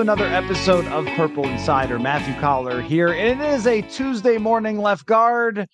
another episode of Purple Insider. Matthew Coller here. It is a Tuesday morning left guard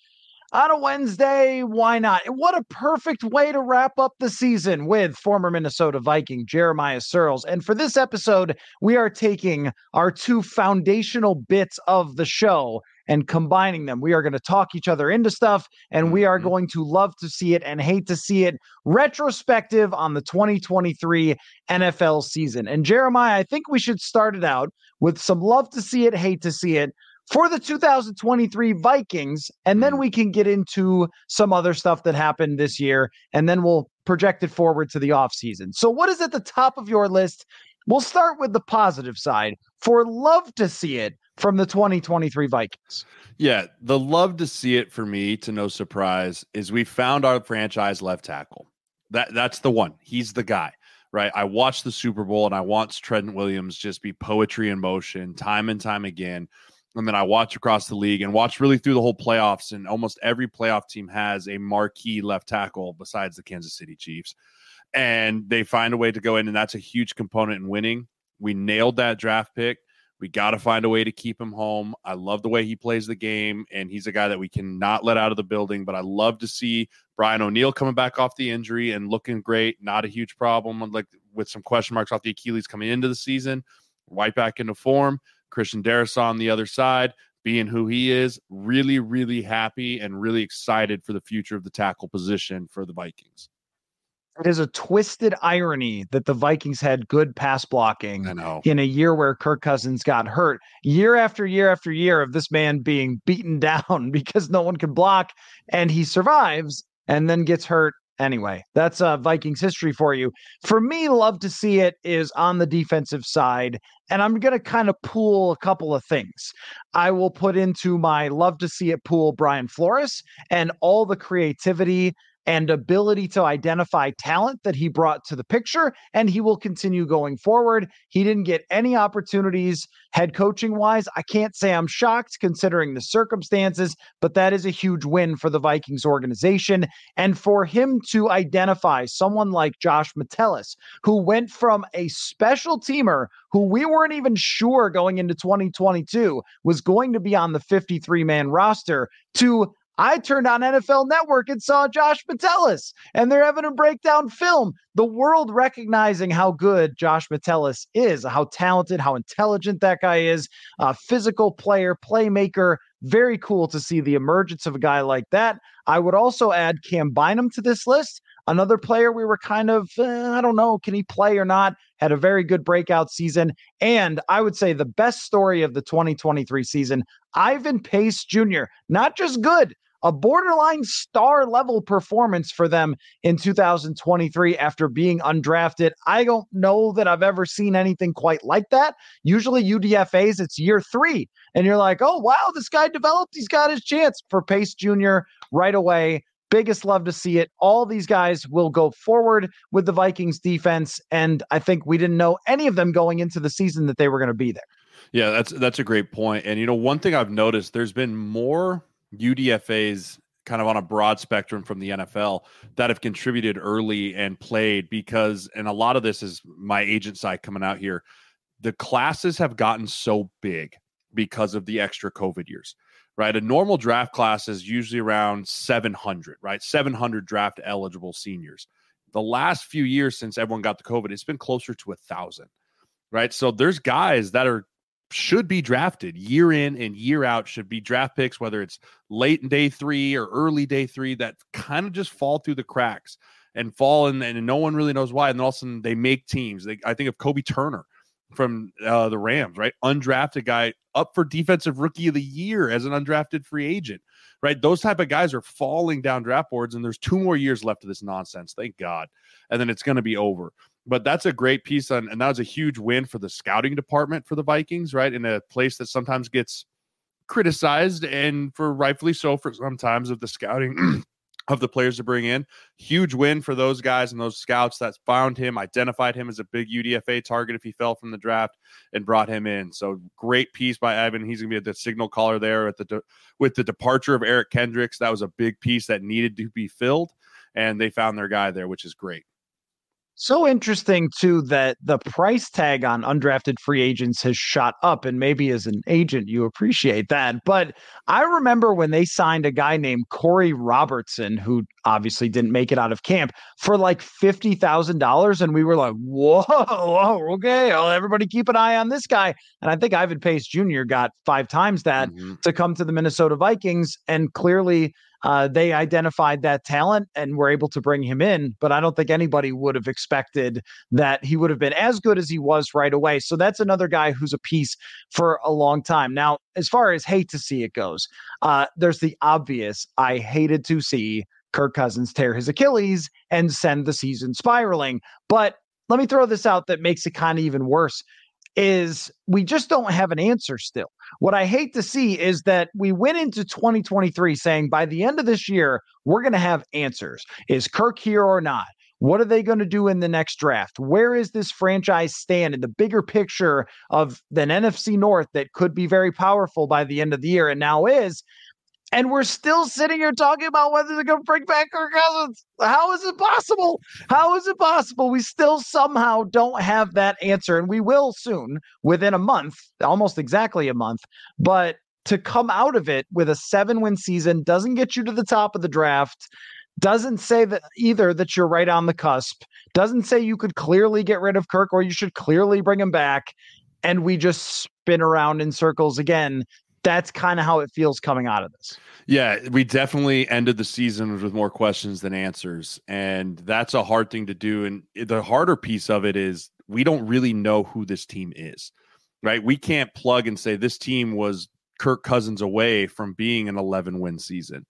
on a Wednesday. Why not? What a perfect way to wrap up the season with former Minnesota Viking Jeremiah Sirles. And for this episode, we are taking our two foundational bits of the show and combining them. We are going to talk each other into stuff and we are mm-hmm. going to love to see it and hate to see it retrospective on the 2023 NFL season. And Jeremiah, I think we should start it out with some love to see it, hate to see it for the 2023 Vikings. And then mm-hmm. we can get into some other stuff that happened this year. And then we'll project it forward to the offseason. So, what is at the top of your list? We'll start with the positive side. For love to see it from the 2023 Vikings. Yeah, the love to see it for me, to no surprise, is we found our franchise left tackle. That that's the one. He's the guy, right? I watched the Super Bowl and I watched Trent Williams just be poetry in motion time and time again. And then I watch across the league and watch really through the whole playoffs. And almost every playoff team has a marquee left tackle besides the Kansas City Chiefs. And they find a way to go in, and that's a huge component in winning. We nailed that draft pick we got to find a way to keep him home. I love the way he plays the game, and he's a guy that we cannot let out of the building. But I love to see Brian O'Neill coming back off the injury and looking great. Not a huge problem, like with some question marks off the Achilles coming into the season. Right back into form. Christian Darrisaw on the other side, being who he is. Really, really happy and really excited for the future of the tackle position for the Vikings. It is a twisted irony that the Vikings had good pass blocking in a year where Kirk Cousins got hurt. Year after year after year of this man being beaten down because no one can block and he survives and then gets hurt anyway. That's uh, Vikings history for you. For me, love to see it is on the defensive side. And I'm going to kind of pool a couple of things. I will put into my love to see it pool Brian Flores and all the creativity and ability to identify talent that he brought to the picture, and he will continue going forward. He didn't get any opportunities head coaching wise. I can't say I'm shocked considering the circumstances, but that is a huge win for the Vikings organization. And for him to identify someone like Josh Metellus, who went from a special teamer who we weren't even sure going into 2022 was going to be on the 53 man roster to I turned on NFL Network and saw Josh Metellus, and they're having a breakdown film. The world recognizing how good Josh Metellus is, how talented, how intelligent that guy is, a physical player, playmaker. Very cool to see the emergence of a guy like that. I would also add Cam Bynum to this list. Another player we were kind of, eh, I don't know, can he play or not? Had a very good breakout season. And I would say the best story of the 2023 season, Ivan Pace Jr., not just good, a borderline star level performance for them in 2023 after being undrafted. I don't know that I've ever seen anything quite like that. Usually UDFAs, it's year three, and you're like, oh, wow, this guy developed. He's got his chance for Pace Jr. right away. Biggest love to see it. All these guys will go forward with the Vikings defense. And I think we didn't know any of them going into the season that they were going to be there. Yeah, that's that's a great point. And you know, one thing I've noticed, there's been more UDFAs kind of on a broad spectrum from the NFL that have contributed early and played because, and a lot of this is my agent side coming out here. The classes have gotten so big because of the extra COVID years, right? A normal draft class is usually around 700, right? 700 draft eligible seniors. The last few years since everyone got the COVID, it's been closer to a thousand, right? So there's guys that are should be drafted year in and year out should be draft picks whether it's late in day three or early day three that kind of just fall through the cracks and fall in and no one really knows why. And then all of a sudden they make teams. They, i think of Kobie turner from uh, the rams right? Undrafted guy up for defensive rookie of the year as an undrafted free agent right? Those type of guys are falling down draft boards and there's two more years left of this nonsense. Thank god. And then it's going to be over but that's a great piece on, and that was a huge win for the scouting department for the Vikings, right? In a place that sometimes gets criticized and for rightfully so for sometimes of the scouting of the players to bring in. Huge win for those guys and those scouts that found him, identified him as a big UDFA target if he fell from the draft, and brought him in. So great piece by Ivan. He's going to be at the signal caller there at the de- with the departure of Eric Kendricks. That was a big piece that needed to be filled, and they found their guy there, which is great. So interesting too that the price tag on undrafted free agents has shot up, and maybe as an agent you appreciate that. But I remember when they signed a guy named Corey Robertson, who obviously didn't make it out of camp, for like fifty thousand dollars, and we were like, "Whoa, whoa okay, well, everybody keep an eye on this guy." And I think Ivan Pace Jr. got five times that mm-hmm. to come to the Minnesota Vikings, and clearly uh, they identified that talent and were able to bring him in. But I don't think anybody would have expected that he would have been as good as he was right away. So that's another guy who's a piece for a long time. Now, as far as hate to see it goes, uh, there's the obvious. I hated to see Kirk Cousins tear his Achilles and send the season spiraling. But let me throw this out that makes it kind of even worse is we just don't have an answer still. What I hate to see is that we went into 2023 saying by the end of this year, we're going to have answers. Is Kirk here or not? What are they going to do in the next draft? Where is this franchise stand in the bigger picture of an NFC North that could be very powerful by the end of the year and now is? And we're still sitting here talking about whether they're going to bring back Kirk Cousins. How is it possible? How is it possible? We still somehow don't have that answer. And we will soon, within a month, almost exactly a month. But to come out of it with a seven win season doesn't get you to the top of the draft doesn't say that either that you're right on the cusp doesn't say you could clearly get rid of kirk or you should clearly bring him back and we just spin around in circles again that's kind of how it feels coming out of this. Yeah, we definitely ended the season with more questions than answers. And that's a hard thing to do. And the harder piece of it is we don't really know who this team is, right? We can't plug and say this team was Kirk Cousins away from being an 11 win season,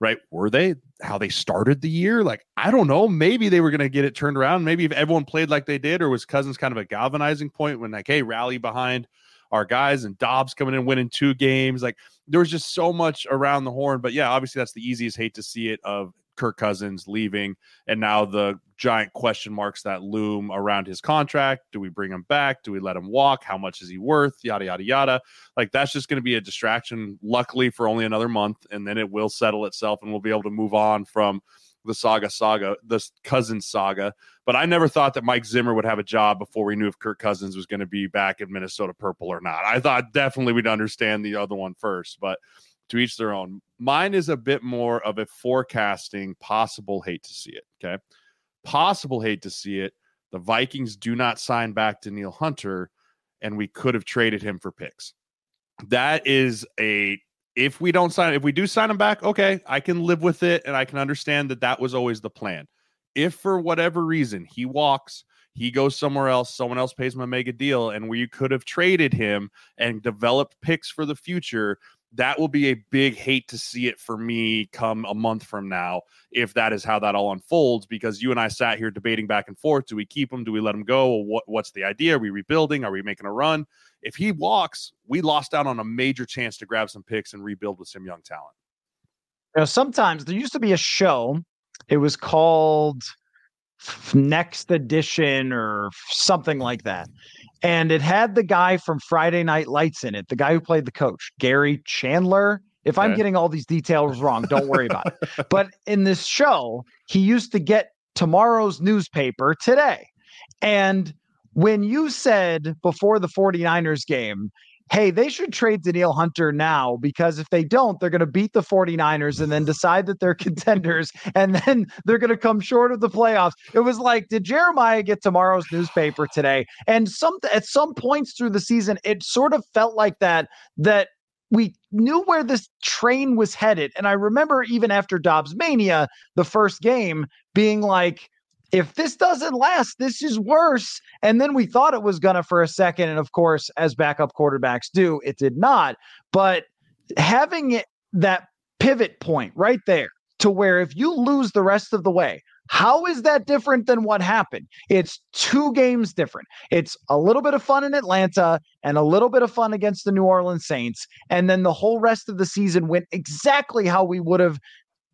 right? Were they how they started the year? Like, I don't know. Maybe they were going to get it turned around. Maybe if everyone played like they did, or was Cousins kind of a galvanizing point when, like, hey, rally behind our guys and Dobbs coming in winning two games. Like there was just so much around the horn. But yeah, obviously that's the easiest hate to see it of Kirk Cousins leaving and now the giant question marks that loom around his contract. Do we bring him back? Do we let him walk? How much is he worth? Yada yada yada. Like that's just going to be a distraction luckily for only another month and then it will settle itself and we'll be able to move on from the saga saga, the Cousins saga. But I never thought that Mike Zimmer would have a job before we knew if Kirk Cousins was going to be back in Minnesota purple or not. I thought definitely we'd understand the other one first, but to each their own. Mine is a bit more of a forecasting possible hate to see it. Okay. Possible hate to see it. The Vikings do not sign back Danielle Hunter, and we could have traded him for picks. That is a if we don't sign, if we do sign him back, okay, I can live with it and I can understand that that was always the plan. If for whatever reason he walks, he goes somewhere else, someone else pays him a mega deal, and we could have traded him and developed picks for the future, that will be a big hate to see it for me come a month from now if that is how that all unfolds because you and I sat here debating back and forth do we keep him do we let him go what, what's the idea are we rebuilding are we making a run? If he walks we lost out on a major chance to grab some picks and rebuild with some young talent. You know sometimes there used to be a show it was called next edition or something like that and it had the guy from Friday Night Lights in it, the guy who played the coach, Gary Chandler. If. I'm getting all these details wrong, don't worry about it. But in this show, he used to get tomorrow's newspaper today. And when you said before the 49ers game, hey, they should trade Danielle Hunter now because if they don't, they're going to beat the 49ers and then decide that they're contenders and then they're going to come short of the playoffs. It was like, did Jeremiah get tomorrow's newspaper today? And some at some points through the season, it sort of felt like that that we knew where this train was headed. And I remember even after Dobbs Mania, the first game being like, if this doesn't last, this is worse. And then we thought it was gonna for a second. And of course, as backup quarterbacks do, it did not. But having it, that pivot point right there to where if you lose the rest of the way, how is that different than what happened? It's two games different. It's a little bit of fun in Atlanta and a little bit of fun against the New Orleans Saints. And then the whole rest of the season went exactly how we would have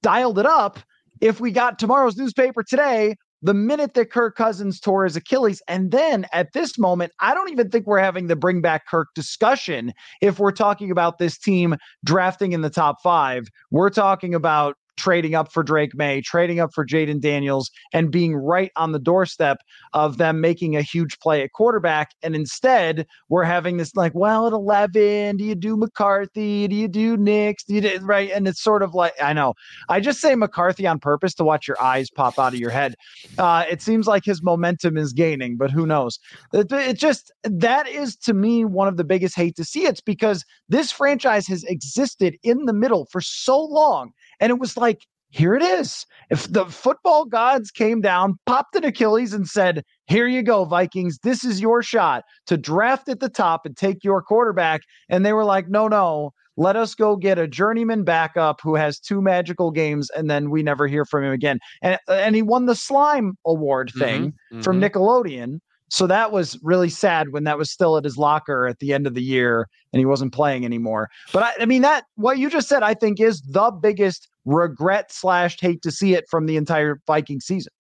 dialed it up if we got tomorrow's newspaper today the minute that Kirk Cousins tore his Achilles. And then at this moment, I don't even think we're having the bring back Kirk discussion if we're talking about this team drafting in the top five. We're talking about trading up for Drake Maye, trading up for Jayden Daniels, and being right on the doorstep of them making a huge play at quarterback. And instead, we're having this like, well, at 11, do you do McCarthy? Do you do Nix? Do you do, right? And it's sort of like, I know, I just say McCarthy on purpose to watch your eyes pop out of your head. Uh, it seems like his momentum is gaining, but who knows? It, it just, that is to me one of the biggest hate to see. It's because this franchise has existed in the middle for so long. And it was like, here it is. If the football gods came down, popped an Achilles, and said, Here you go, Vikings, this is your shot to draft at the top and take your quarterback. And they were like, No, no, let us go get a journeyman backup who has two magical games, and then we never hear from him again. And, and he won the slime award mm-hmm, thing mm-hmm, from mm-hmm. Nickelodeon. So that was really sad when that was still at his locker at the end of the year and he wasn't playing anymore. But I, I mean, that what you just said, I think, is the biggest regret slash hate to see it from the entire Viking season.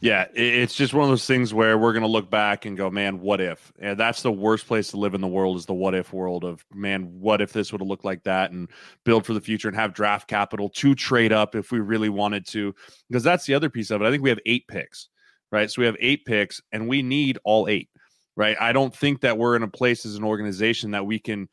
Yeah, it's just one of those things where we're going to look back and go, man, what if? And that's the worst place to live in the world is the what if world of, man, what if this would have looked like that and build for the future and have draft capital to trade up if we really wanted to. Because that's the other piece of it. I think we have eight picks right? So we have eight picks and we need all eight, right? I don't think that we're in a place as an organization that we can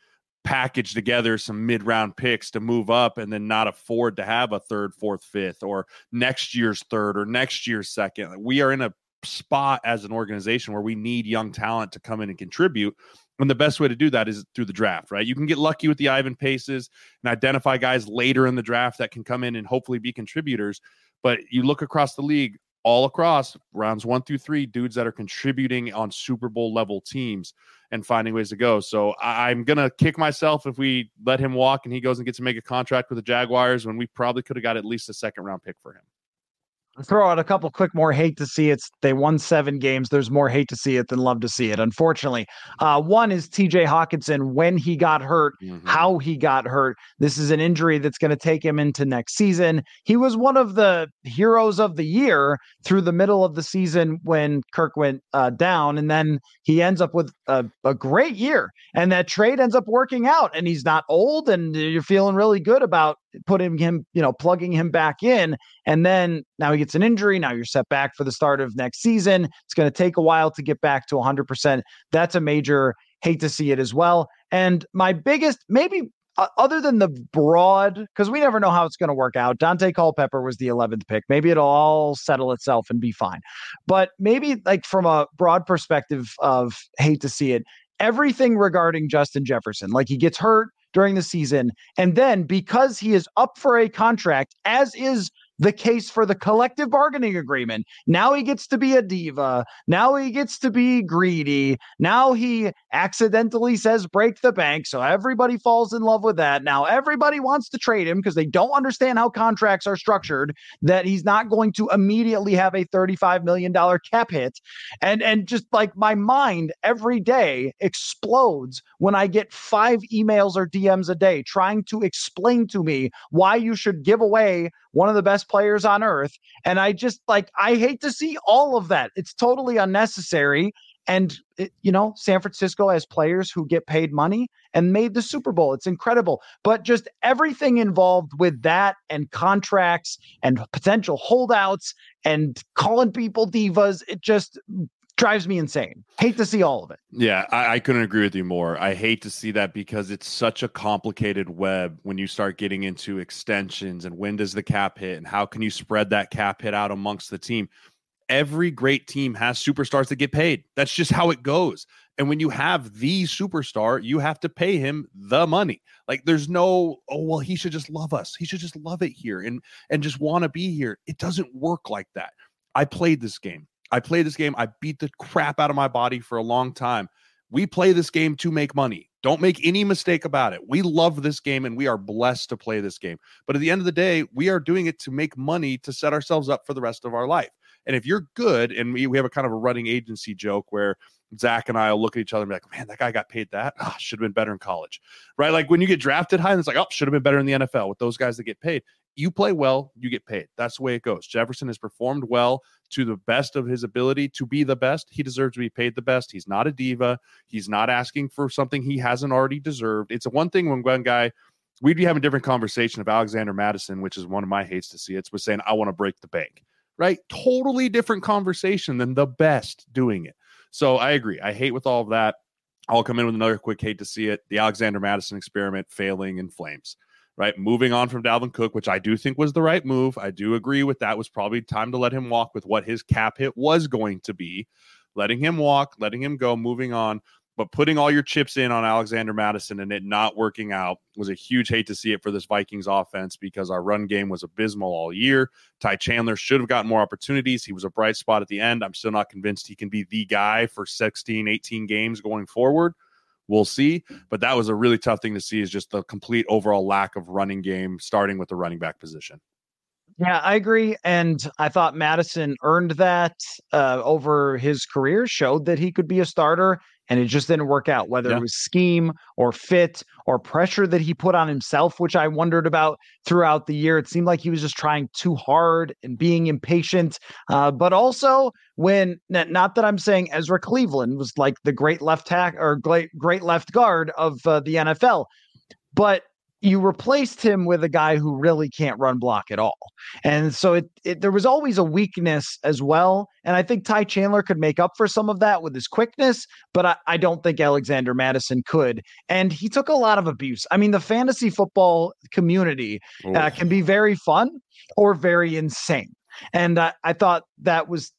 package together some mid round picks to move up and then not afford to have a third, fourth, fifth, or next year's third or next year's second. We are in a spot as an organization where we need young talent to come in and contribute. And the best way to do that is through the draft, right? You can get lucky with the Ivan Paces and identify guys later in the draft that can come in and hopefully be contributors. But you look across the league, all across rounds one through three, dudes that are contributing on Super Bowl level teams and finding ways to go. So I, am gonna kick myself if we let him walk and he goes and gets to make a contract with the Jaguars when we probably could have got at least a second round pick for him throw out a couple quick more hate to see it. They won seven games. There's more hate to see it than love to see it, unfortunately. Uh, one is TJ Hockenson when he got hurt, mm-hmm. how he got hurt. This is an injury that's going to take him into next season. He was one of the heroes of the year through the middle of the season when Kirk went uh, down. And then he ends up with a, a great year. And that trade ends up working out. And he's not old. And you're feeling really good about putting him, you know, plugging him back in. And then now he gets an injury. Now you're set back for the start of next season. It's going to take a while to get back to 100%. That's a major hate to see it as well. And my biggest, maybe uh, other than the broad, because we never know how it's going to work out. Daunte Culpepper was the 11th pick. Maybe it'll all settle itself and be fine. But maybe, like, from a broad perspective of hate to see it, everything regarding Justin Jefferson, like he gets hurt, during the season. And then because he is up for a contract, as is the case for the collective bargaining agreement. Now he gets to be a diva. Now he gets to be greedy. Now he accidentally says break the bank. So everybody falls in love with that. Now everybody wants to trade him because they don't understand how contracts are structured, that he's not going to immediately have a $35 million cap hit. And and just like my mind every day explodes when I get five emails or DMs a day trying to explain to me why you should give away one of the best players on earth. And I just like, I hate to see all of that. It's totally unnecessary. And, it, you know, San Francisco has players who get paid money and made the Super Bowl. It's incredible. But just everything involved with that and contracts and potential holdouts and calling people divas, it just drives me insane. Hate to see all of it. Yeah, I, I, couldn't agree with you more. I hate to see that because it's such a complicated web when you start getting into extensions and when does the cap hit and how can you spread that cap hit out amongst the team. Every great team has superstars that get paid. That's just how it goes. And when you have the superstar, you have to pay him the money. Like there's no, oh well, he should just love us. He should just love it here and and just want to be here. It doesn't work like that. I played this game. I play this game. I beat the crap out of my body for a long time. We play this game to make money. Don't make any mistake about it. We love this game and we are blessed to play this game. But at the end of the day, we are doing it to make money to set ourselves up for the rest of our life. And if you're good, and we, we have a kind of a running agency joke where Zach and I will look at each other and be like, man, that guy got paid that. Ah, oh, should have been better in college. Right. Like when you get drafted high, and it's like, oh, should have been better in the NFL with those guys that get paid you play well, you get paid. That's the way it goes. Jefferson has performed well to the best of his ability to be the best. He deserves to be paid the best. He's not a diva. He's not asking for something he hasn't already deserved. It's one thing when one guy we'd be having a different conversation of Alexander Mattison, which is one of my hates to see it, was saying, I want to break the bank, right? Totally different conversation than the best doing it. So I agree. I hate with all of that. I'll come in with another quick hate to see it. The Alexander Mattison experiment failing in flames, right? Moving on from Dalvin Cook, which I do think was the right move. I do agree with that. Was probably time to let him walk with what his cap hit was going to be. Letting him walk, letting him go, moving on. But putting all your chips in on Alexander Mattison and it not working out was a huge hate to see it for this Vikings offense because our run game was abysmal all year. Ty Chandler should have gotten more opportunities. He was a bright spot at the end. I'm still not convinced he can be the guy for 16, 18 games going forward. We'll see. But that was a really tough thing to see is just the complete overall lack of running game, starting with the running back position. Yeah, I agree. And I thought Mattison earned that uh, over his career, showed that he could be a starter, and it just didn't work out, whether yeah. it was scheme or fit or pressure that he put on himself, which I wondered about throughout the year. It seemed like he was just trying too hard and being impatient. Uh, but also, when not that I'm saying Ezra Cleveland was like the great left tack or great, great left guard of uh, the NFL, but you replaced him with a guy who really can't run block at all. And so it, it, there was always a weakness as well. And I think Ty Chandler could make up for some of that with his quickness, but I, I don't think Alexander Mattison could. And he took a lot of abuse. I mean, the fantasy football community uh, can be very fun or very insane. And I, I thought that was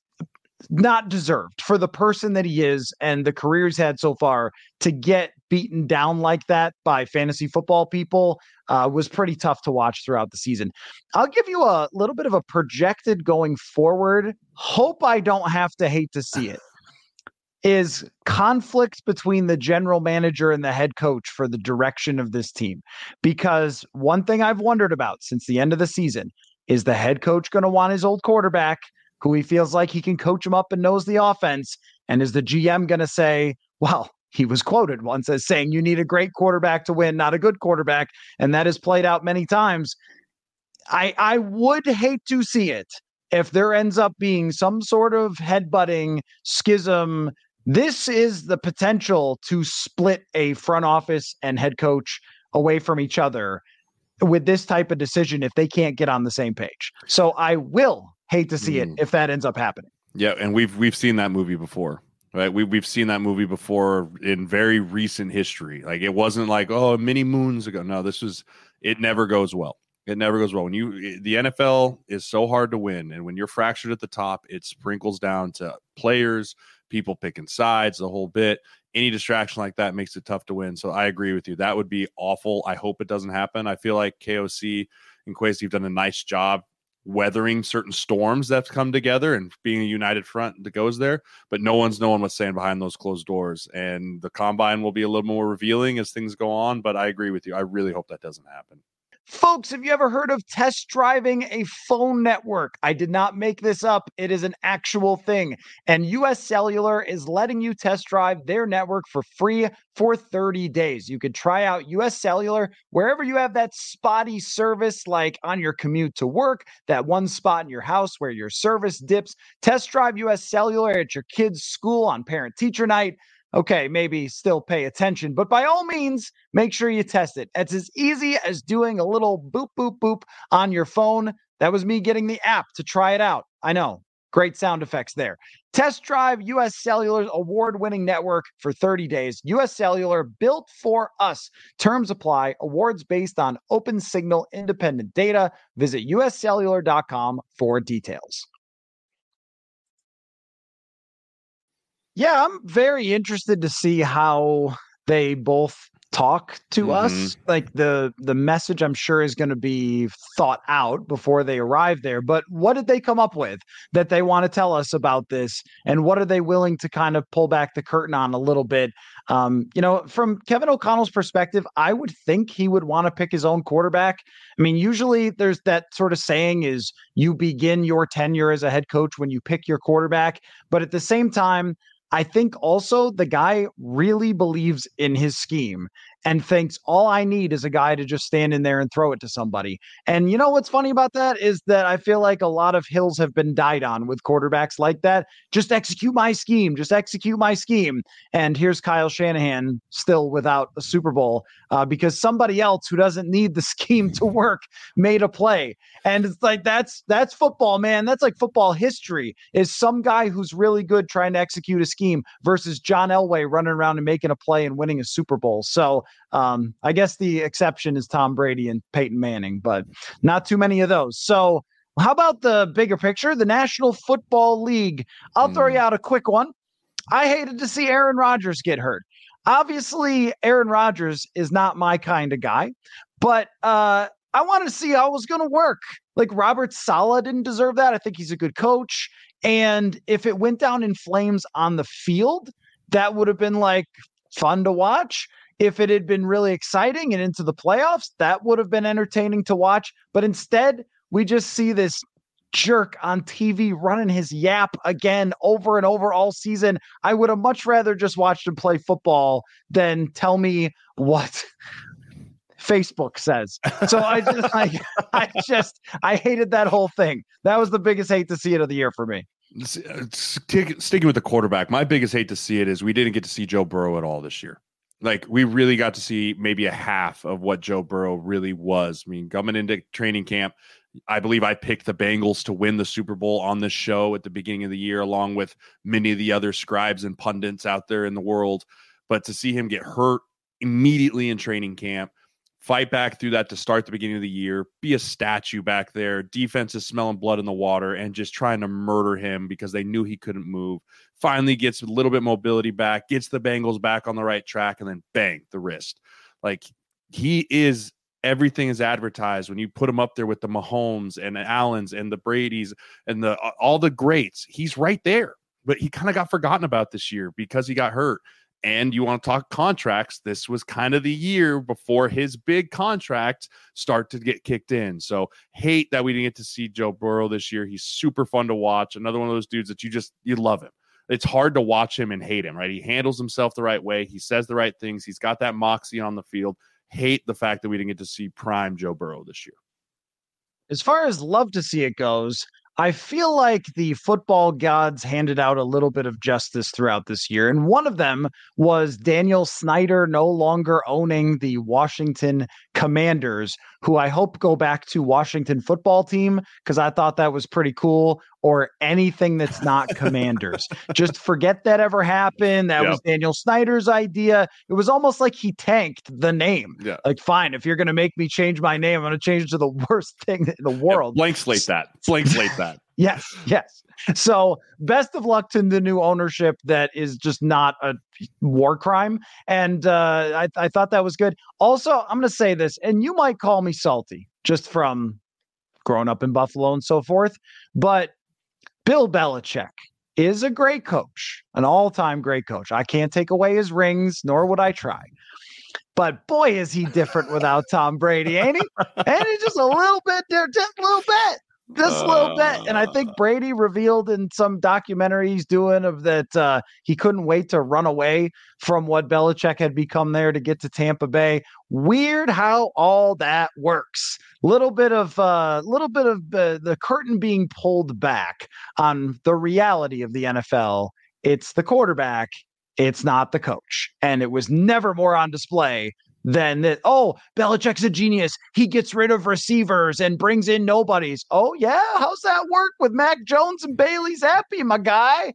not deserved for the person that he is and the career he's had so far to get beaten down like that by fantasy football people uh, was pretty tough to watch throughout the season. I'll give you a little bit of a projected going forward. Hope I don't have to hate to see it. Is conflict between the general manager and the head coach for the direction of this team. Because one thing I've wondered about since the end of the season is the head coach going to want his old quarterback who he feels like he can coach him up and knows the offense? And is the GM going to say, well, he was quoted once as saying, you need a great quarterback to win, not a good quarterback. And that has played out many times. I, I would hate to see it if there ends up being some sort of headbutting schism. This is the potential to split a front office and head coach away from each other with this type of decision if they can't get on the same page. So I will hate to see mm. it if that ends up happening. Yeah, and we've we've seen that movie before. Right, we we've seen that movie before in very recent history. Like it wasn't like oh many moons ago. No, this was it. Never goes well. It never goes well. When you the NFL is so hard to win, and when you're fractured at the top, it sprinkles down to players, people picking sides, the whole bit. Any distraction like that makes it tough to win. So I agree with you. That would be awful. I hope it doesn't happen. I feel like KOC and Kwesi have done a nice job weathering certain storms that's come together and being a united front that goes there. But no one's knowing what's saying behind those closed doors. And the combine will be a little more revealing as things go on. But I agree with you. I really hope that doesn't happen. Folks, have you ever heard of test driving a phone network? I did not make this up. It is an actual thing. And US Cellular is letting you test drive their network for free for 30 days. You could try out US Cellular wherever you have that spotty service, like on your commute to work, that one spot in your house where your service dips. Test drive US Cellular at your kid's school on parent teacher night okay, maybe still pay attention, but by all means, make sure you test it. It's as easy as doing a little boop, boop, boop on your phone. That was me getting the app to try it out. I know. Great sound effects there. Test drive US Cellular's award winning network for 30 days. US Cellular built for us. Terms apply. Awards based on open signal independent data. Visit uscellular.com for details. Yeah, I'm very interested to see how they both talk to mm-hmm. us. Like the the message i'm sure is going to be thought out before they arrive there but what did they come up with that they want to tell us about this? And what are they willing to kind of pull back the curtain on a little bit? Um, you know from kevin o'connell's perspective i would think he would want to pick his own quarterback. I mean usually there's that sort of saying is you begin your tenure as a head coach when you pick your quarterback but at the same time I think also the guy really believes in his scheme. And thinks all I need is a guy to just stand in there and throw it to somebody. And you know what's funny about that is that I feel like a lot of hills have been died on with quarterbacks like that. Just execute my scheme, just execute my scheme. And here's Kyle Shanahan still without a Super Bowl uh, because somebody else who doesn't need the scheme to work made a play. And it's like that's that's football, man. That's like football history. Is some guy who's really good trying to execute a scheme versus John Elway running around and making a play and winning a Super Bowl. So um, I guess the exception is Tom Brady and Peyton Manning, but not too many of those. So how about the bigger picture? The National Football League. I'll mm. throw you out a quick one. I hated to see Aaron Rodgers get hurt. Obviously, Aaron Rodgers is not my kind of guy, but uh, I wanted to see how it was going to work. Like Robert Saleh didn't deserve that. I think he's a good coach. And if it went down in flames on the field, that would have been like fun to watch. If it had been really exciting and into the playoffs, that would have been entertaining to watch. But instead, we just see this jerk on TV running his yap again over and over all season. I would have much rather just watched him play football than tell me what Facebook says. So I just I just I hated that whole thing. That was the biggest hate to see it of the year for me. Uh, sticking with the quarterback, my biggest hate to see it is we didn't get to see Joe Burrow at all this year. Like we really got to see maybe a half of what Joe Burrow really was. I mean, coming into training camp, I believe I picked the Bengals to win the Super Bowl on this show at the beginning of the year, along with many of the other scribes and pundits out there in the world. But to see him get hurt immediately in training camp, fight back through that to start the beginning of the year, be a statue back there. Defense is smelling blood in the water and just trying to murder him because they knew he couldn't move. Finally gets a little bit mobility back, gets the Bengals back on the right track, and then bang, the wrist. Like he is everything is advertised when you put him up there with the Mahomes and the Allens and the Brady's and the all the greats. He's right there. But he kind of got forgotten about this year because he got hurt and you want to talk contracts this was kind of the year before his big contracts start to get kicked in. So hate that we didn't get to see joe burrow this year. He's super fun to watch another one of those dudes that you just you love him. It's hard to watch him and hate him right? He handles himself the right way. He says the right things. He's got that moxie on the field. Hate the fact that we didn't get to see prime joe burrow this year. As far as love to see it goes I feel like the football gods handed out a little bit of justice throughout this year. And one of them was Daniel Snyder no longer owning the Washington Commanders, who I hope go back to Washington football team because I thought that was pretty cool, or anything that's not Commanders. Just forget that ever happened. That yep. was Daniel Snyder's idea. It was almost like he tanked the name. Yeah. Like, fine, if you're going to make me change my name, I'm going to change it to the worst thing in the world. Yeah, blank slate that. Blank slate that. Yes, yes. So, best of luck to the new ownership that is just not a war crime. And uh, I, I thought that was good. Also, I'm going to say this, and you might call me salty just from growing up in Buffalo and so forth, but Bill Belichick is a great coach, an all time great coach. I can't take away his rings, nor would I try. But boy, is he different without Tom Brady, ain't he? And he's just a little bit there, just a little bit just a little bit. And I think uh. Brady revealed in some documentary he's doing of that uh, he couldn't wait to run away from what Belichick had become there to get to Tampa Bay. Weird how all that works. Little bit of uh, little bit of uh, the curtain being pulled back on the reality of the NFL. It's the quarterback. It's not the coach, and it was never more on display than that. Oh, Belichick's a genius. He gets rid of receivers and brings in nobodies. Oh, yeah. How's that work with Mac Jones and Bailey Zappe, my guy?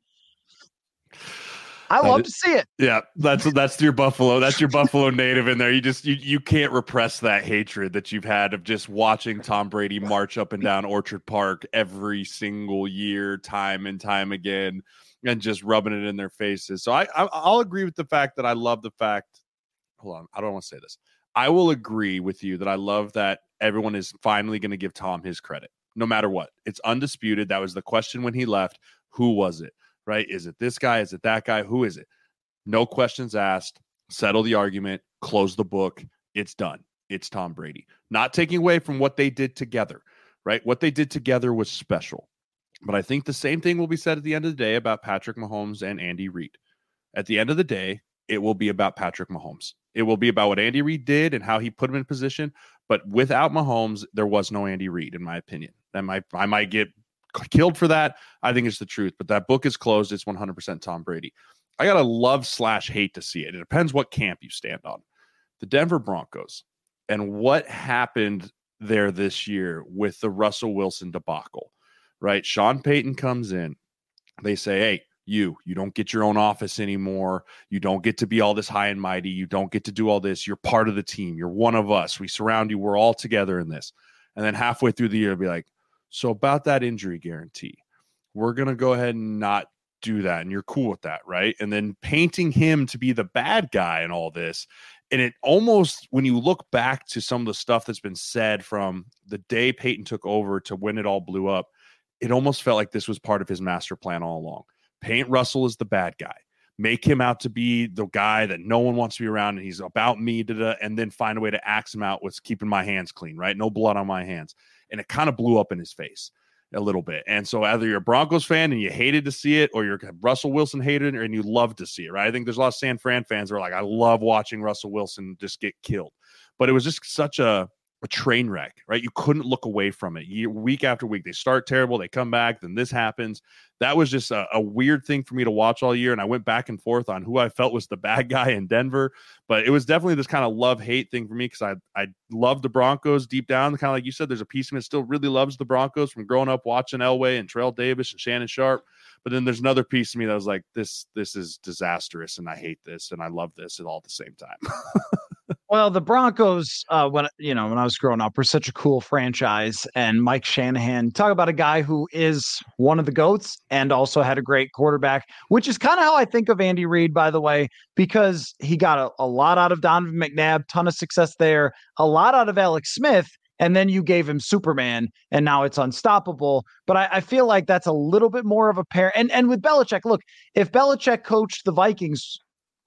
I love to see it. Yeah, that's that's your Buffalo. That's your Buffalo native in there. You just you you can't repress that hatred that you've had of just watching Tom Brady march up and down Orchard Park every single year, time and time again, and just rubbing it in their faces. So I, I I'll agree with the fact that I love the fact hold on. I don't want to say this. I will agree with you that I love that everyone is finally going to give Tom his credit, no matter what. It's undisputed. That was the question when he left. Who was it? Right? Is it this guy? Is it that guy? Who is it? No questions asked. Settle the argument. Close the book. It's done. It's Tom Brady. Not taking away from what they did together, right? What they did together was special. But I think the same thing will be said at the end of the day about Patrick Mahomes and Andy Reid. At the end of the day, it will be about Patrick Mahomes. It will be about what Andy Reid did and how he put him in position. But without Mahomes, there was no Andy Reid, in my opinion. That might I might get killed for that. I think it's the truth. But that book is closed. It's 100% Tom Brady. I gotta love slash hate to see it. It depends what camp you stand on. The Denver Broncos and what happened there this year with the Russell Wilson debacle, right? Sean Payton comes in. They say, hey, you, you don't get your own office anymore. You don't get to be all this high and mighty. You don't get to do all this. You're part of the team. You're one of us. We surround you. We're all together in this. And then halfway through the year, be like, so about that injury guarantee, we're going to go ahead and not do that. And you're cool with that, right? And then painting him to be the bad guy in all this and it almost, when you look back to some of the stuff that's been said from the day Payton took over to when it all blew up, it almost felt like this was part of his master plan all along. Paint Russell as the bad guy, make him out to be the guy that no one wants to be around, and he's about me, da-da, and then find a way to axe him out with keeping my hands clean, right? No blood on my hands. And it kind of blew up in his face a little bit. And so either you're a Broncos fan and you hated to see it, or you're Russell Wilson hated it and you love to see it, right? I think there's a lot of San Fran fans who are like, I love watching Russell Wilson just get killed. But it was just such a a train wreck, right? You couldn't look away from it. You, week after week, they start terrible, they come back, then this happens. That was just a, a, weird thing for me to watch all year, and I went back and forth on who I felt was the bad guy in Denver. But it was definitely this kind of love hate thing for me because I I love the Broncos deep down. Kind of like you said, there's a piece of me that still really loves the Broncos from growing up watching Elway and Terrell Davis and Shannon Sharpe. But then there's another piece of me that was like, this this is disastrous, and I hate this, and I love this at all at the same time. Well, the Broncos, uh, when you know, when I was growing up, were such a cool franchise. And Mike Shanahan, talk about a guy who is one of the goats and also had a great quarterback, which is kind of how I think of Andy Reid, by the way, because he got a, a lot out of Donovan McNabb, ton of success there, a lot out of Alex Smith, and then you gave him Superman, and now it's unstoppable. But I, I, feel like that's a little bit more of a pair. And and with Belichick, look, if Belichick coached the Vikings,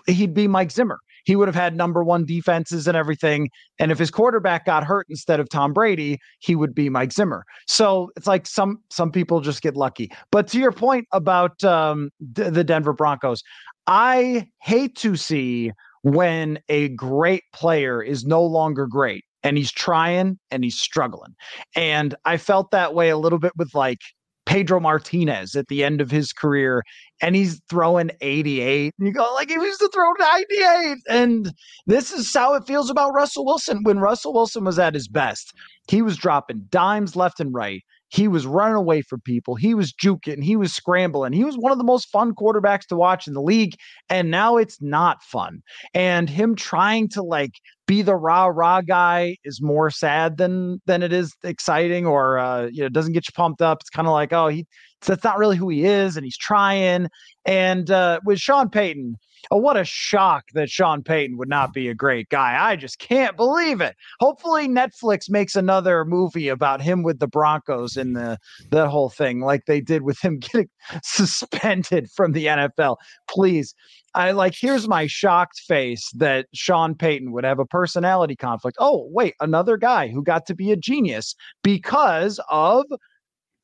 he'd be Mike Zimmer he would have had number one defenses and everything. And if his quarterback got hurt instead of Tom Brady, he would be Mike Zimmer. So it's like some some people just get lucky. But to your point about um, d- the Denver Broncos, I hate to see when a great player is no longer great and he's trying and he's struggling. And I felt that way a little bit with like Pedro Martinez at the end of his career, and he's throwing 88. And you go, like, he used to throw 98. And this is how it feels about Russell Wilson. When Russell Wilson was at his best, he was dropping dimes left and right. He was running away from people. He was juking. He was scrambling. He was one of the most fun quarterbacks to watch in the league. And now it's not fun. And him trying to like be the rah rah guy is more sad than than it is exciting or uh, you know doesn't get you pumped up. It's kind of like oh he that's not really who he is and he's trying. And uh, with Sean Payton, oh what a shock that Sean Payton would not be a great guy. I just can't believe it. Hopefully Netflix makes another movie about him with the Broncos and the the whole thing like they did with him getting suspended from the NFL. Please I like here's my shocked face that Sean Payton would have a personality conflict. Oh, wait, another guy who got to be a genius because of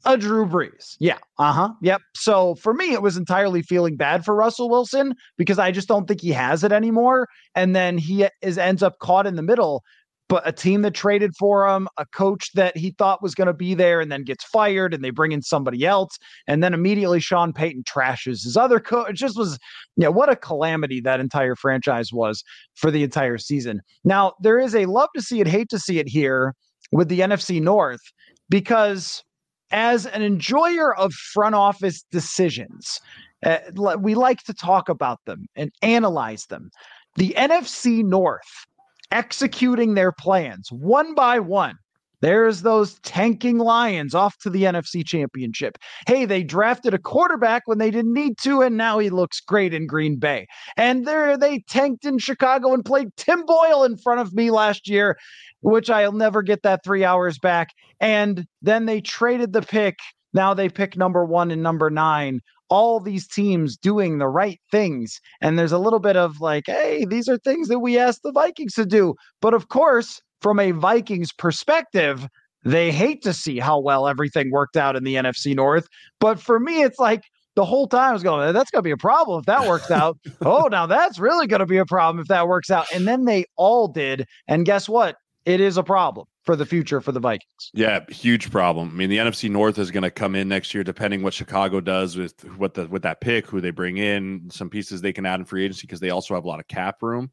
a Drew Brees. Yeah. Uh huh. Yep. So for me, it was entirely feeling bad for Russell Wilson because I just don't think he has it anymore. And then he is ends up caught in the middle but a team that traded for him, a coach that he thought was going to be there and then gets fired and they bring in somebody else. And then immediately Sean Payton trashes his other coach. It just was, yeah, what a calamity that entire franchise was for the entire season. Now, there is a love to see it, hate to see it here with the NFC North because as an enjoyer of front office decisions, uh, we like to talk about them and analyze them. The NFC North executing their plans one by one. There's those tanking Lions off to the NFC Championship. Hey, they drafted a quarterback when they didn't need to, and now he looks great in Green Bay. And there they tanked in Chicago and played Tim Boyle in front of me last year, which I'll never get that three hours back. And then they traded the pick. Now they pick number one and number nine all these teams doing the right things. And there's a little bit of like, hey, these are things that we asked the Vikings to do. But of course, from a Vikings perspective, they hate to see how well everything worked out in the NFC North. But for me, it's like, the whole time I was going, that's going to be a problem if that works out. oh, now that's really going to be a problem if that works out. And then they all did. And guess what? It is a problem for the future for the Vikings. Yeah, huge problem. I mean, the NFC North is going to come in next year, depending what Chicago does with what the with that pick, who they bring in, some pieces they can add in free agency because they also have a lot of cap room,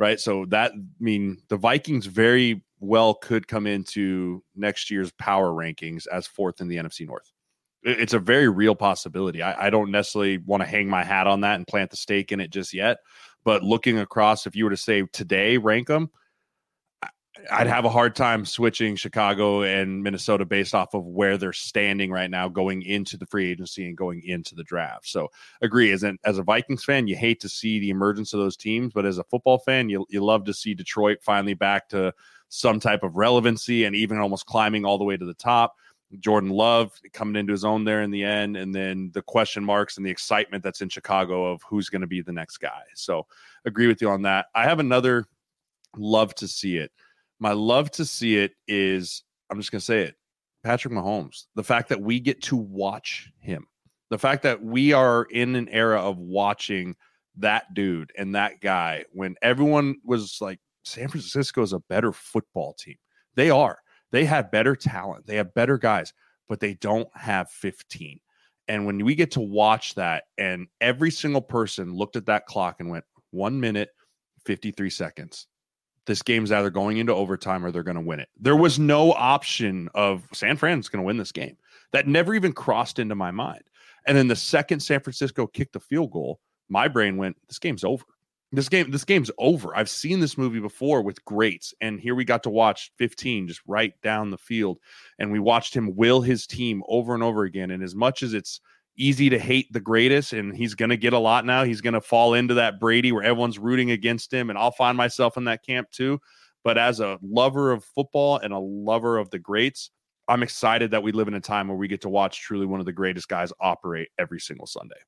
right? So that I mean, the Vikings very well could come into next year's power rankings as fourth in the NFC North. It's a very real possibility. I, I don't necessarily want to hang my hat on that and plant the stake in it just yet. But looking across, if you were to say today, rank them, I'd have a hard time switching Chicago and Minnesota based off of where they're standing right now going into the free agency and going into the draft. So agree as an as a Vikings fan, you hate to see the emergence of those teams, but as a football fan, you you love to see Detroit finally back to some type of relevancy and even almost climbing all the way to the top. Jordan Love coming into his own there in the end, and then the question marks and the excitement that's in Chicago of who's going to be the next guy. So agree with you on that. I have another love to see it my love to see it is I'm just going to say it Patrick Mahomes. The fact that we get to watch him, the fact that we are in an era of watching that dude and that guy when everyone was like, San Francisco is a better football team. They are. They have better talent, they have better guys, but they don't have 15. And when we get to watch that, and every single person looked at that clock and went, one minute, 53 seconds this game's either going into overtime or they're going to win it. There was no option of San Fran's going to win this game. That never even crossed into my mind. And then the second San Francisco kicked the field goal, my brain went, this game's over. This game, this game's over. I've seen this movie before with greats, and here we got to watch 15 just right down the field, and we watched him will his team over and over again. And as much as it's easy to hate the greatest, and he's going to get a lot now. He's going to fall into that Brady where everyone's rooting against him, and I'll find myself in that camp too. But as a lover of football and a lover of the greats, I'm excited that we live in a time where we get to watch truly one of the greatest guys operate every single Sunday.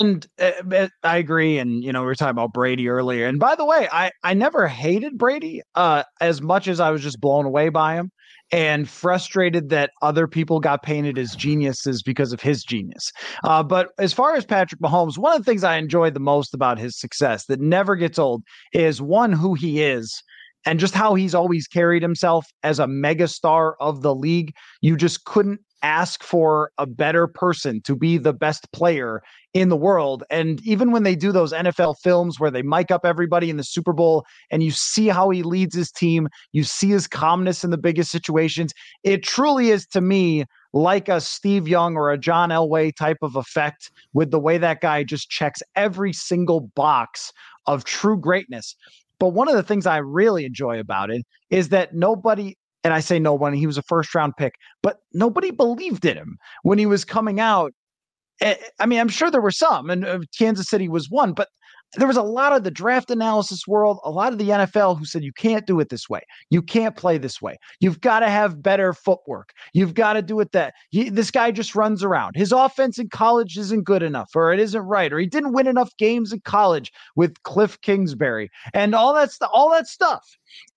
And uh, I agree. And you know, we were talking about Brady earlier. And by the way, I I never hated Brady uh, as much as I was just blown away by him and frustrated that other people got painted as geniuses because of his genius. Uh, but as far as Patrick Mahomes, one of the things I enjoyed the most about his success that never gets old is one who he is and just how he's always carried himself as a megastar of the league. You just couldn't ask for a better person to be the best player in the world. And even when they do those NFL films where they mic up everybody in the Super Bowl and you see how he leads his team, you see his calmness in the biggest situations, it truly is to me like a Steve Young or a John Elway type of effect with the way that guy just checks every single box of true greatness. But one of the things I really enjoy about it is that nobody and I say no one, he was a first round pick, but nobody believed in him when he was coming out. Eh, I mean, I'm sure there were some, and uh, Kansas City was one, but there was a lot of the draft analysis world, a lot of the NFL who said you can't do it this way. You can't play this way. You've got to have better footwork. You've got to do it that. You, this guy just runs around. His offense in college isn't good enough, or it isn't right, or he didn't win enough games in college with Cliff Kingsbury and all that stuff. All that stuff.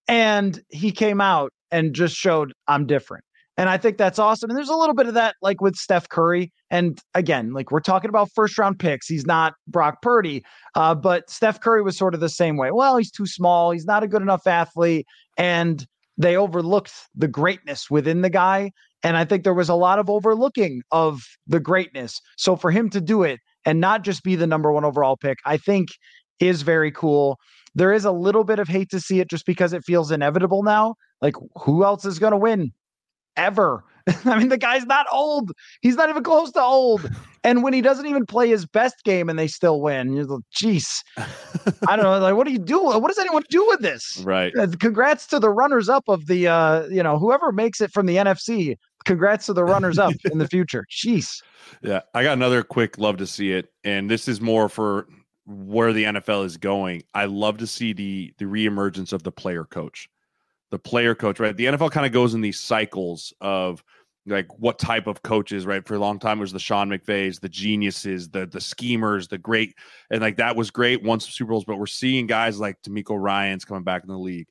And he came out and just showed I'm different. And I think that's awesome. And there's a little bit of that, like with Steph Curry. And again, like we're talking about first round picks. He's not Brock Purdy, uh, but Steph Curry was sort of the same way. Well, he's too small. He's not a good enough athlete. And they overlooked the greatness within the guy. And I think there was a lot of overlooking of the greatness. So for him to do it and not just be the number one overall pick, I think is very cool. There is a little bit of hate to see it just because it feels inevitable now. Like, who else is going to win ever? I mean, the guy's not old. He's not even close to old. And when he doesn't even play his best game and they still win, you're like, jeez, I don't know. Like, what do you do? What does anyone do with this? Right. Uh, congrats to the runners up of the, uh, you know, whoever makes it from the NFC. Congrats to the runners up in the future. Jeez. Yeah. I got another quick love to see it. And this is more for where the NFL is going. I love to see the the reemergence of the player coach. The player coach, right? The NFL kind of goes in these cycles of like what type of coaches, right? For a long time it was the Sean McVays, the geniuses, the the schemers, the great, and like that was great once Super Bowls. But we're seeing guys like DeMeco Ryans coming back in the league.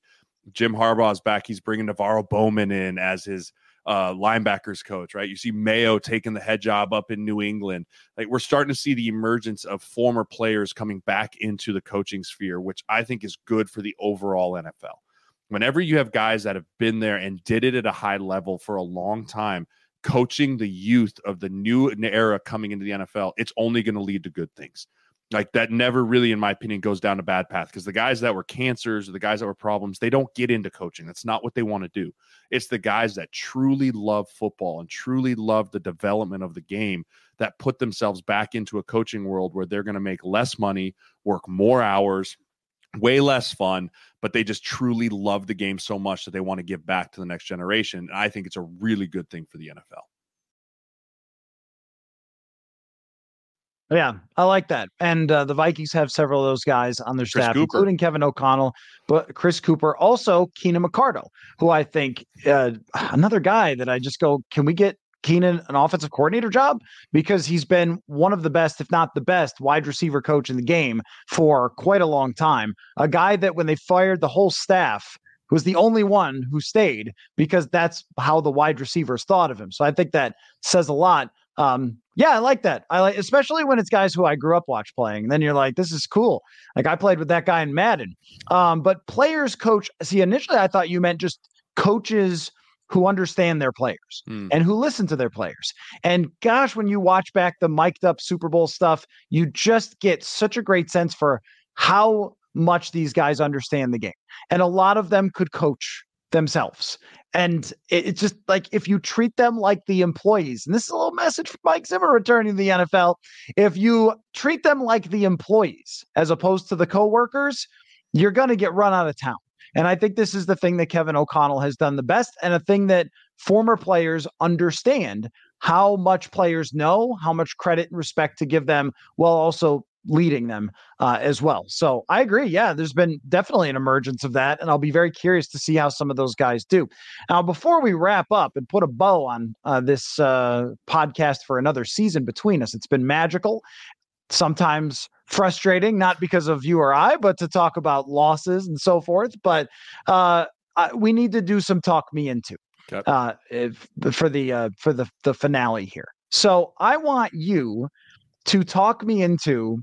Jim Harbaugh's back. He's bringing NaVorro Bowman in as his uh, linebackers coach, right? You see Mayo taking the head job up in New England. Like we're starting to see the emergence of former players coming back into the coaching sphere, which I think is good for the overall NFL. Whenever you have guys that have been there and did it at a high level for a long time, coaching the youth of the new era coming into the NFL, it's only going to lead to good things. Like that never really, in my opinion, goes down a bad path because the guys that were cancers or the guys that were problems, they don't get into coaching. That's not what they want to do. It's the guys that truly love football and truly love the development of the game that put themselves back into a coaching world where they're going to make less money, work more hours, way less fun, but they just truly love the game so much that they want to give back to the next generation. And I think it's a really good thing for the NFL. Yeah, I like that. And uh, the Vikings have several of those guys on their Chris staff, Cooper. including Kevin O'Connell, but Chris Cooper, also Keenan McCardell, who I think uh, another guy that I just go, can we get Keenan an offensive coordinator job? Because he's been one of the best, if not the best, wide receiver coach in the game for quite a long time. A guy that when they fired the whole staff, was the only one who stayed because that's how the wide receivers thought of him. So I think that says a lot um, yeah, I like that. I like, especially when it's guys who I grew up watch playing. Then you're like, this is cool. Like I played with that guy in Madden. Um, but players coach. See, initially I thought you meant just coaches who understand their players mm. and who listen to their players. And gosh, when you watch back the mic'd up Super Bowl stuff, you just get such a great sense for how much these guys understand the game. And a lot of them could coach themselves. And it's just like if you treat them like the employees, and this is a little message for Mike Zimmer returning to the NFL. If you treat them like the employees as opposed to the coworkers, you're going to get run out of town. And I think this is the thing that Kevin O'Connell has done the best, and a thing that former players understand how much players know, how much credit and respect to give them, while also leading them uh, as well. So I agree. Yeah, there's been definitely an emergence of that. And I'll be very curious to see how some of those guys do. Now, before we wrap up and put a bow on uh, this uh, podcast for another season between us, it's been magical, sometimes frustrating, not because of you or I, but to talk about losses and so forth. But uh, we need to do some talk me into. Okay. Uh, if, for the uh, for the the finale here. So I want you to talk me into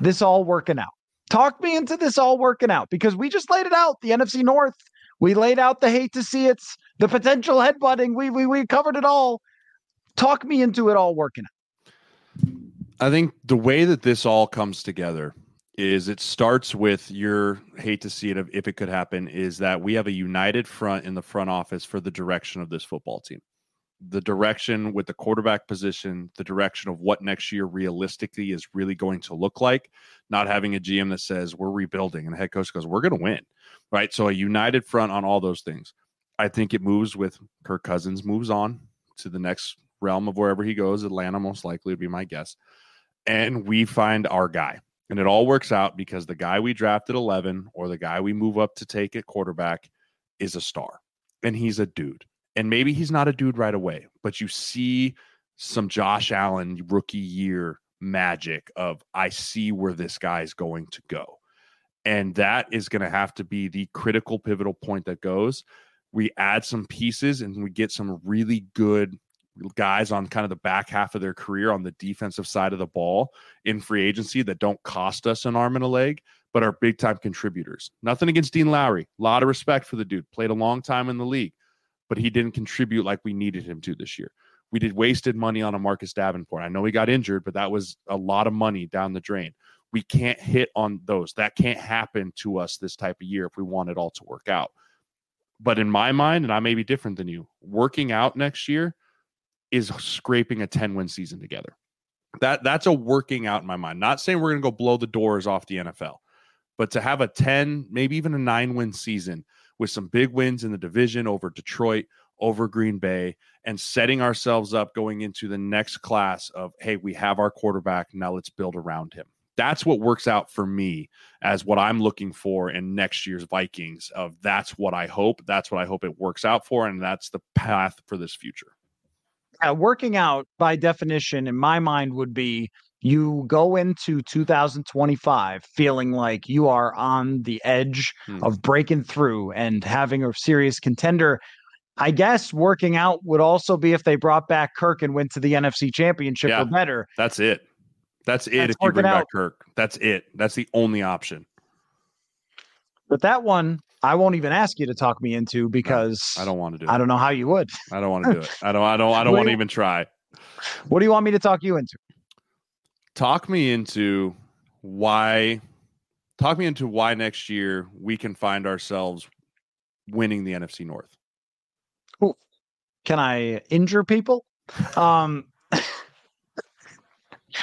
this all working out. Talk me into this all working out because we just laid it out. The NFC North, we laid out the hate to see it's the potential headbutting. We we we covered it all. Talk me into it all working out. I think the way that this all comes together is it starts with your hate to see it if it could happen is that we have a united front in the front office for the direction of this football team the direction with the quarterback position, the direction of what next year realistically is really going to look like. Not having a GM that says we're rebuilding and a head coach goes, we're going to win. Right. So a united front on all those things. I think it moves with Kirk Cousins moves on to the next realm of wherever he goes. Atlanta, most likely, would be my guess. And we find our guy. And it all works out because the guy we drafted 11 or the guy we move up to take at quarterback is a star and he's a dude and maybe he's not a dude right away, but you see some Josh Allen rookie year magic of I see where this guy's going to go. And that is going to have to be the critical pivotal point that goes. We add some pieces and we get some really good guys on kind of the back half of their career on the defensive side of the ball in free agency that don't cost us an arm and a leg, but are big time contributors. Nothing against Dean Lowry. A lot of respect for the dude. Played a long time in the league but he didn't contribute like we needed him to this year. We did wasted money on a Marcus Davenport. I know he got injured, but that was a lot of money down the drain. We can't hit on those. That can't happen to us this type of year if we want it all to work out. But in my mind, and I may be different than you, working out next year is scraping a 10 win season together. That that's a working out in my mind. Not saying we're going to go blow the doors off the NFL, but to have a 10, maybe even a 9 win season with some big wins in the division over Detroit, over Green Bay, and setting ourselves up going into the next class of, hey, we have our quarterback. Now let's build around him. That's what works out for me as what I'm looking for in next year's Vikings. Of that's what I hope. That's what I hope it works out for, and that's the path for this future. Uh, working out by definition, in my mind, would be you go into 2025 feeling like you are on the edge hmm. of breaking through and having a serious contender I guess working out would also be if they brought back Kirk and went to the NFC Championship yeah, or better. That's it. That's it. That's if you bring out. back Kirk, that's it. That's the only option. But that one, I won't even ask you to talk me into because no, I don't want to do. it. I don't know how you would. I don't want to do it. I don't. I don't. I don't want to even try. What do you want me to talk you into? Talk me into why. Talk me into why next year we can find ourselves winning the NFC North. Ooh. Can I injure people? Um,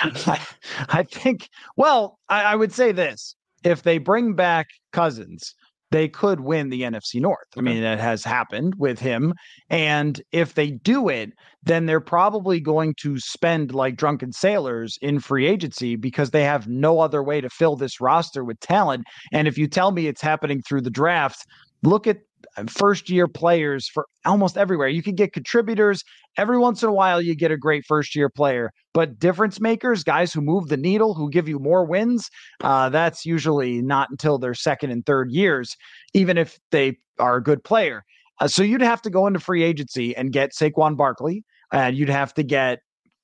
I, I, think, well, I, I, would say this if they bring back Cousins, they could win the NFC North. I mean, it has happened with him. And if they do it, then they're probably going to spend like drunken sailors in free agency because they have no other way to fill this roster with talent. And if you tell me it's happening through the draft, look at first year players for almost everywhere. You can get contributors. Every once in a while, you get a great first year player, but difference makers, guys who move the needle, who give you more wins, uh, that's usually not until their second and third years, even if they are a good player. Uh, so you'd have to go into free agency and get Saquon Barkley, and you'd have to get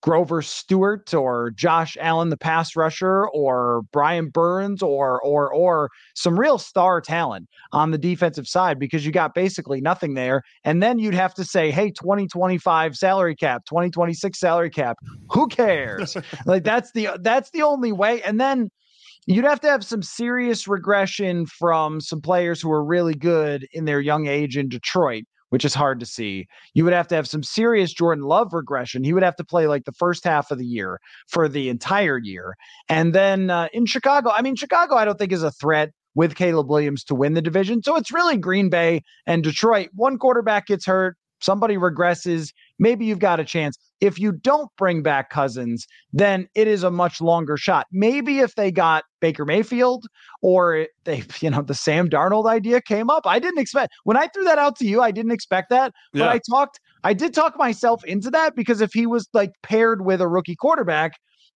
Grover Stewart or Josh Allen, the pass rusher, or Brian Burns, or or or some real star talent on the defensive side because you got basically nothing there. And then you'd have to say, hey, 2025 salary cap, 2026 salary cap. Who cares? like that's the that's the only way. And then you'd have to have some serious regression from some players who are really good in their young age in Detroit which is hard to see. You would have to have some serious Jordan Love regression. He would have to play like the first half of the year for the entire year. And then uh, in Chicago, I mean, Chicago, I don't think is a threat with Caleb Williams to win the division. So it's really Green Bay and Detroit. One quarterback gets hurt, somebody regresses, maybe you've got a chance. If you don't bring back Cousins, then it is a much longer shot. Maybe if they got Baker Mayfield or they, you know, the Sam Darnold idea came up. I didn't expect when I threw that out to you, I didn't expect that. Yeah. But I talked, I did talk myself into that because if he was like paired with a rookie quarterback,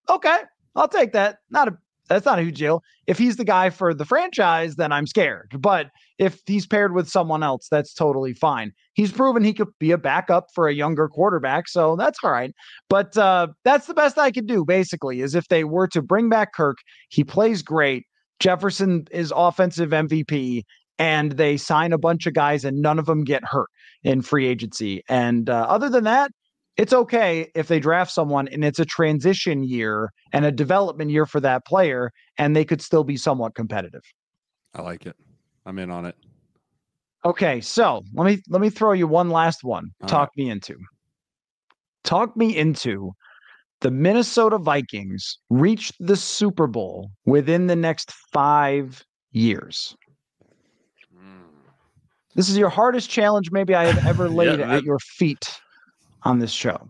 okay, I'll take that. Not a that's not a huge deal. If he's the guy for the franchise, then I'm scared. But if he's paired with someone else, that's totally fine. He's proven he could be a backup for a younger quarterback, so that's all right. But uh, that's the best I could do, basically, is if they were to bring back Kirk, he plays great. Jefferson is offensive MVP, and they sign a bunch of guys, and none of them get hurt in free agency. And uh, other than that, it's okay if they draft someone and it's a transition year and a development year for that player and they could still be somewhat competitive. I like it. I'm in on it. Okay, so let me let me throw you one last one. All Talk right. me into. Talk me into the Minnesota Vikings reached the Super Bowl within the next 5 years. Mm. This is your hardest challenge maybe I have ever laid yeah, at your feet on this show.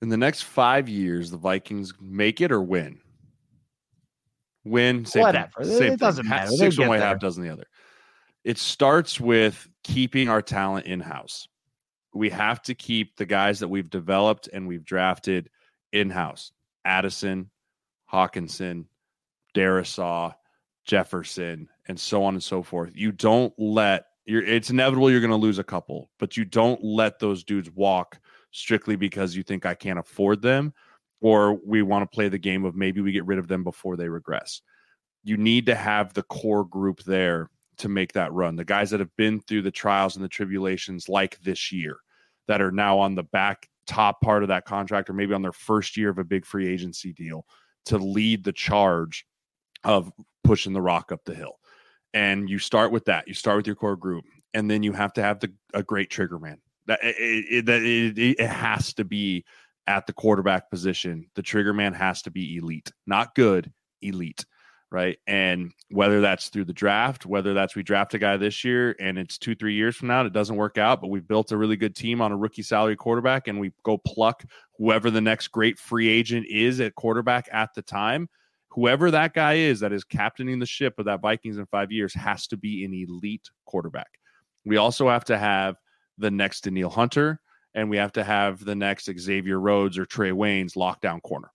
In the next five years, the Vikings make it or win? Win, same whatever. Thing, same it doesn't thing. matter. Six one way, half dozen the other. It starts with keeping our talent in house. We have to keep the guys that we've developed and we've drafted in house. Addison, Hockenson, Darrisaw, Jefferson, and so on and so forth. You don't let you're it's inevitable you're going to lose a couple, but you don't let those dudes walk strictly because you think I can't afford them or we want to play the game of maybe we get rid of them before they regress. You need to have the core group there to make that run. The guys that have been through the trials and the tribulations like this year that are now on the back top part of that contract or maybe on their first year of a big free agency deal to lead the charge of pushing the rock up the hill and you start with that. You start with your core group, and then you have to have the a great trigger man. That it, it, it, it has to be at the quarterback position. The trigger man has to be elite, not good, elite, right? And whether that's through the draft, whether that's we draft a guy this year and it's two, three years from now, it doesn't work out, but we've built a really good team on a rookie salary quarterback and we go pluck whoever the next great free agent is at quarterback at the time whoever that guy is that is captaining the ship of that Vikings in five years has to be an elite quarterback. We also have to have the next Danielle Hunter, and we have to have the next Xavier Rhodes or Trey Waynes lockdown corner.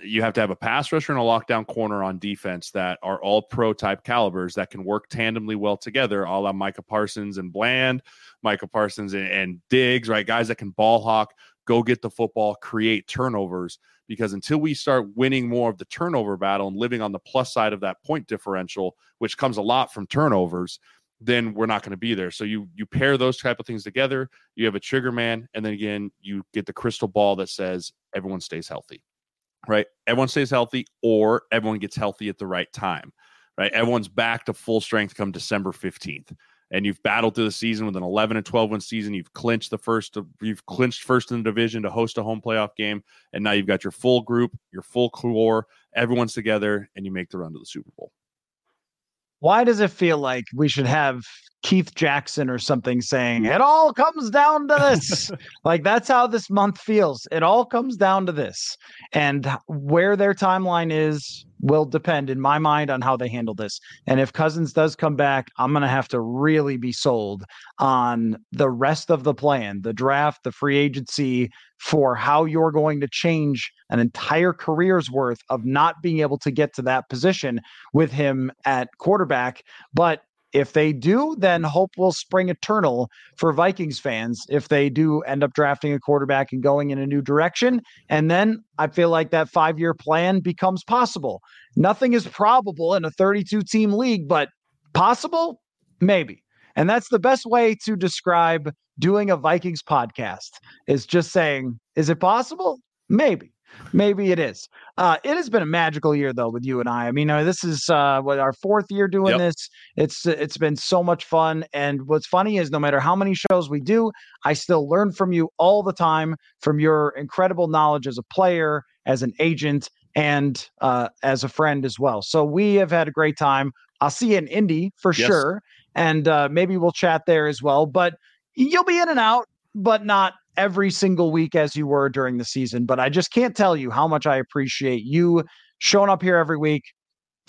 You have to have a pass rusher and a lockdown corner on defense that are all pro type calibers that can work tandemly well together, a la Micah Parsons and Bland, Micah Parsons and, and Diggs, right? Guys that can ball hawk, go get the football, create turnovers. Because until we start winning more of the turnover battle and living on the plus side of that point differential, which comes a lot from turnovers, then we're not going to be there. So you you pair those type of things together. You have a trigger man, and then again you get the crystal ball that says everyone stays healthy right? Everyone stays healthy or everyone gets healthy at the right time, right? Everyone's back to full strength come December 15th. And you've battled through the season with an 11 and 12 win season. You've clinched the first, you've clinched first in the division to host a home playoff game. And now you've got your full group, your full core, everyone's together, and you make the run to the Super Bowl. Why does it feel like we should have Keith Jackson or something saying it all comes down to this. like that's how this month feels. It all comes down to this. And where their timeline is will depend in my mind on how they handle this. And if Cousins does come back, I'm going to have to really be sold on the rest of the plan, the draft, the free agency for how you're going to change an entire career's worth of not being able to get to that position with him at quarterback. But if they do, then hope will spring eternal for Vikings fans if they do end up drafting a quarterback and going in a new direction. And then I feel like that five year plan becomes possible. Nothing is probable in a 32 team league, but possible? Maybe. And that's the best way to describe doing a Vikings podcast is just saying, is it possible? Maybe. Maybe it is. Uh, it has been a magical year though with you and I. I mean, uh, this is uh, what our fourth year doing yep. this. It's it's been so much fun. And what's funny is no matter how many shows we do, I still learn from you all the time from your incredible knowledge as a player, as an agent, and uh, as a friend as well. So we have had a great time. I'll see you in Indy for yes. sure, and uh, maybe we'll chat there as well. But you'll be in and out, but not every single week as you were during the season. But I just can't tell you how much I appreciate you showing up here every week,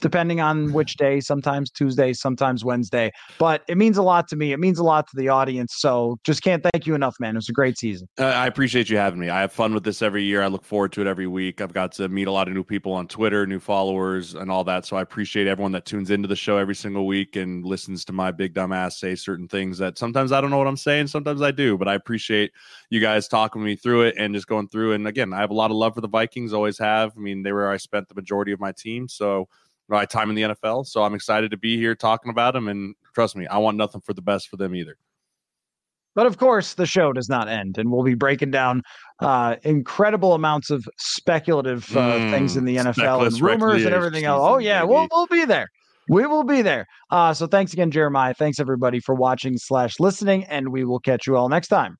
depending on which day, sometimes Tuesday, sometimes Wednesday. But it means a lot to me. It means a lot to the audience. So just can't thank you enough, man. It was a great season. Uh, I appreciate you having me. I have fun with this every year. I look forward to it every week. I've got to meet a lot of new people on Twitter, new followers, and all that. So I appreciate everyone that tunes into the show every single week and listens to my big dumb ass say certain things that sometimes I don't know what I'm saying, sometimes I do. But I appreciate you guys talking me through it and just going through. And again, I have a lot of love for the Vikings, always have. I mean, they were I spent the majority of my team. So my time in the NFL. So I'm excited to be here talking about them. And trust me, I want nothing for the best for them either. But of course, the show does not end, and we'll be breaking down uh, incredible amounts of speculative uh, mm, things in the NFL and rumors and everything else. Oh yeah, we'll we'll be there. We will be there. Uh, so thanks again, Jeremiah. Thanks everybody for watching slash listening, and we will catch you all next time.